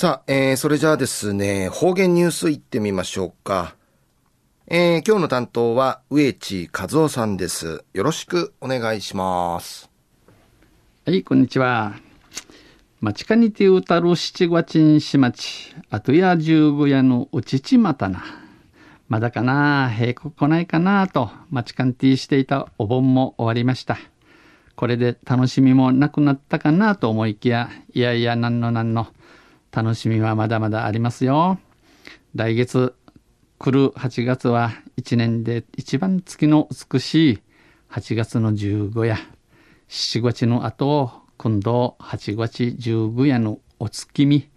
さあ、えー、それじゃあですね、方言ニュースいってみましょうか。えー、今日の担当は植地和夫さんです。よろしくお願いします。はい、こんにちは。まちかにてうたる七月にしまち、あとや十五夜のうちちまたな。まだかな、平く来ないかなと、まちかんてしていたお盆も終わりました。これで楽しみもなくなったかなと思いきや、いやいや、なんのなんの。楽しみはまだまだありますよ。来月来る8月は1年で一番月の美しい8月の15夜、7月の後今度8月15夜のお月見、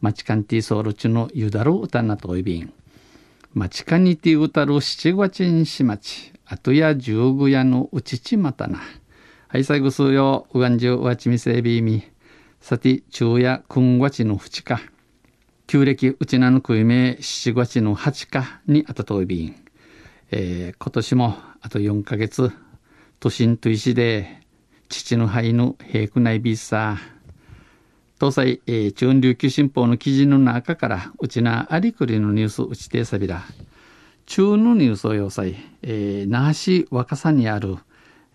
マチカンティソールチのゆだる歌なといびん。マチカニティ歌る7月にしまち、あとや15夜のうちちまたな。はい、最後数よ、うがんじゅうわちみせびみ。さて、昼夜君月の淵か、旧暦うちなのくいめ七月の八かにあたといびん。えー、今年もあと4ヶ月、都心と石で、父の肺の平くないビッサ東西、えー、中琉球新報の記事の中から、うちなありくりのニュースうちてさびら。中のニュースを要塞、えー、那覇市若狭にある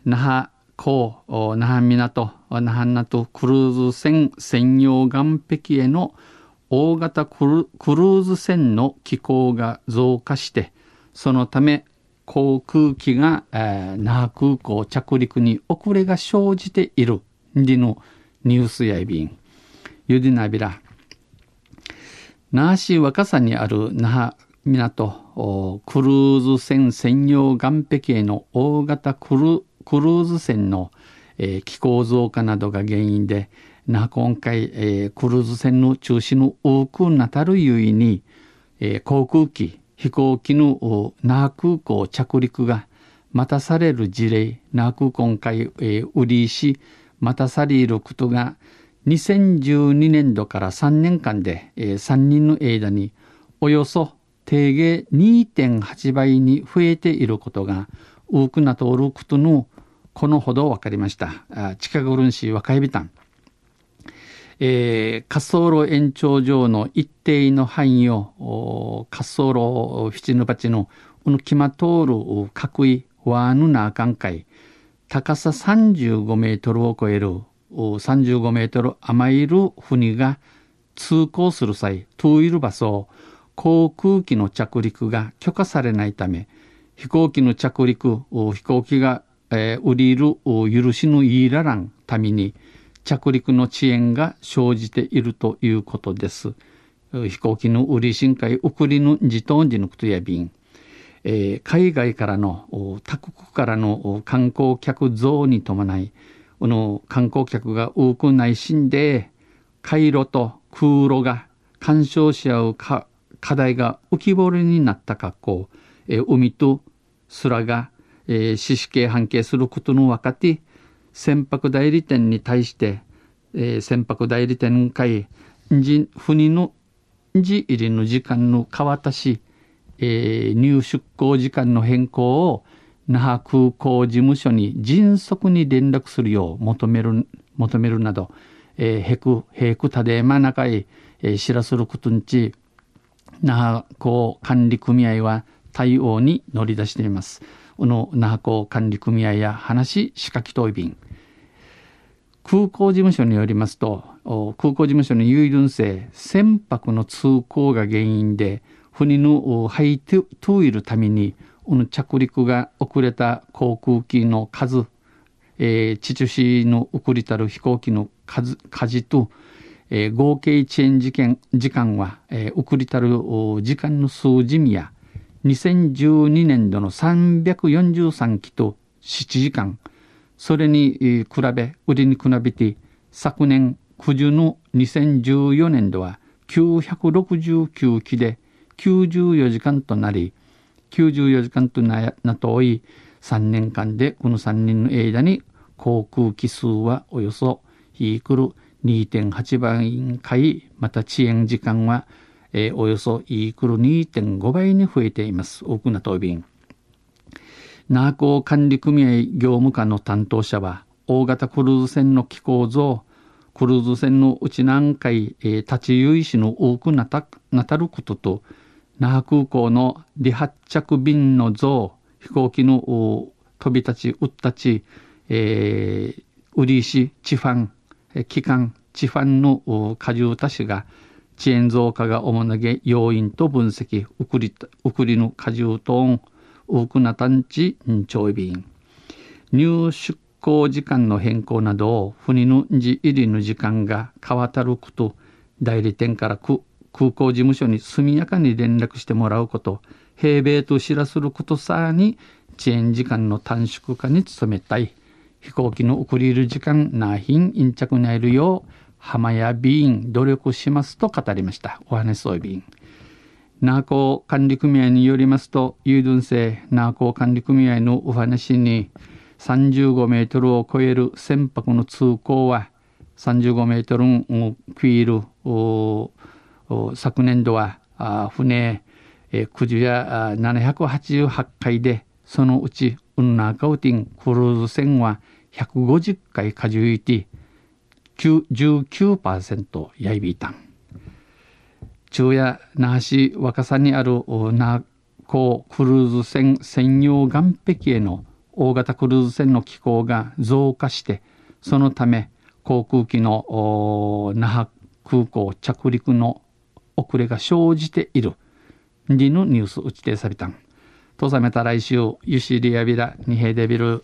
那覇港那覇港那覇港クルーズ船専用岸壁への大型クルーズ船の機構が増加してそのため航空機が、えー、那覇空港着陸に遅れが生じている。でのニュースやいびんゆでなびら那覇市若狭にある那覇港クルーズ船専用岸壁への大型クルクルーズ船の、えー、気候増加などが原因でな今回、えー、クルーズ船の中止の多くなたるゆえに、えー、航空機飛行機の那覇空港着陸が待たされる事例那覇空今回、えー、売りし待たされることが2012年度から3年間で、えー、3人の間におよそ定芸2.8倍に増えていることが多くなとおることのこのほど分かりました。近頃市若指丹。えー、滑走路延長上の一定の範囲を滑走路七の鉢のうぬきま通る各位わぬなあかんかい高さ35メートルを超える35メートル余いる船が通行する際、通いる場所航空機の着陸が許可されないため、飛行機の着陸、飛行機がえー、降りる許しのいいららんために着陸の遅延が生じているということです。飛行機の売り深海送りの自動時のことや便、えー、海外からの他国からの観光客増に伴いこの観光客が多くないしんで海路と空路が干渉し合う課題が浮き彫りになった格好、えー、海と空がえー、死死刑判刑することの分かって船舶代理店に対して、えー、船舶代理店会船の入りの時間の変わったし、えー、入出港時間の変更を那覇空港事務所に迅速に連絡するよう求める求めるなど、えー、へくへくたでまなかい、えー、知らすることにち那覇港管理組合は対応に乗り出しています。この那覇港管理組合や話仕掛き問い便空港事務所によりますと空港事務所の有分性船舶の通行が原因で船の入っているために着陸が遅れた航空機の数、えー、地中市の送りたる飛行機の数数と、えー、合計遅延時間時間は、えー、送りたる時間の数字や2012年度の343機と7時間、それに比べ、売りに比べて、昨年9時の2014年度は969機で94時間となり、94時間となとおい、3年間でこの3人の間に航空機数はおよそイークル2.8倍回、また遅延時間はえー、およそイークル2.5倍に増えています。多くな答弁。那覇港管理組合業務課の担当者は、大型クルーズ船の機構増、クルーズ船のうち何回、えー、立ち遊しの多くなたなたることと、那覇空港の離発着便の像、飛行機の飛び立ち、うったち、えー、売り石、チファン、機関、チファンの荷重多しが、遅延増加が主な要因と分析、ウクリウクリの荷重トーン、多くな探知、調備員。入出航時間の変更などを船の入りの時間が変わたること代理店から空港事務所に速やかに連絡してもらうこと平米と知らすることさに遅延時間の短縮化に努めたい飛行機の送り入る時間な品陰着にえるよう浜屋便員努力しますと語りました。お話そう便。ナーコ管理組合によりますと、ユードゥン製ナーコ管理組合のお話に、35メートルを超える船舶の通行は35メートルを食いる昨年度は船九十や788回でそのうちウンナーカウティンクルーズ船は150回荷重いて19%やいびいたん。昼夜那覇市若狭にある那覇クルーズ船専用岸壁への大型クルーズ船の機構が増加してそのため航空機の那覇空港着陸の遅れが生じている。りのニュース打ち定されたん。とさめた来週ユシリアビラニヘデビル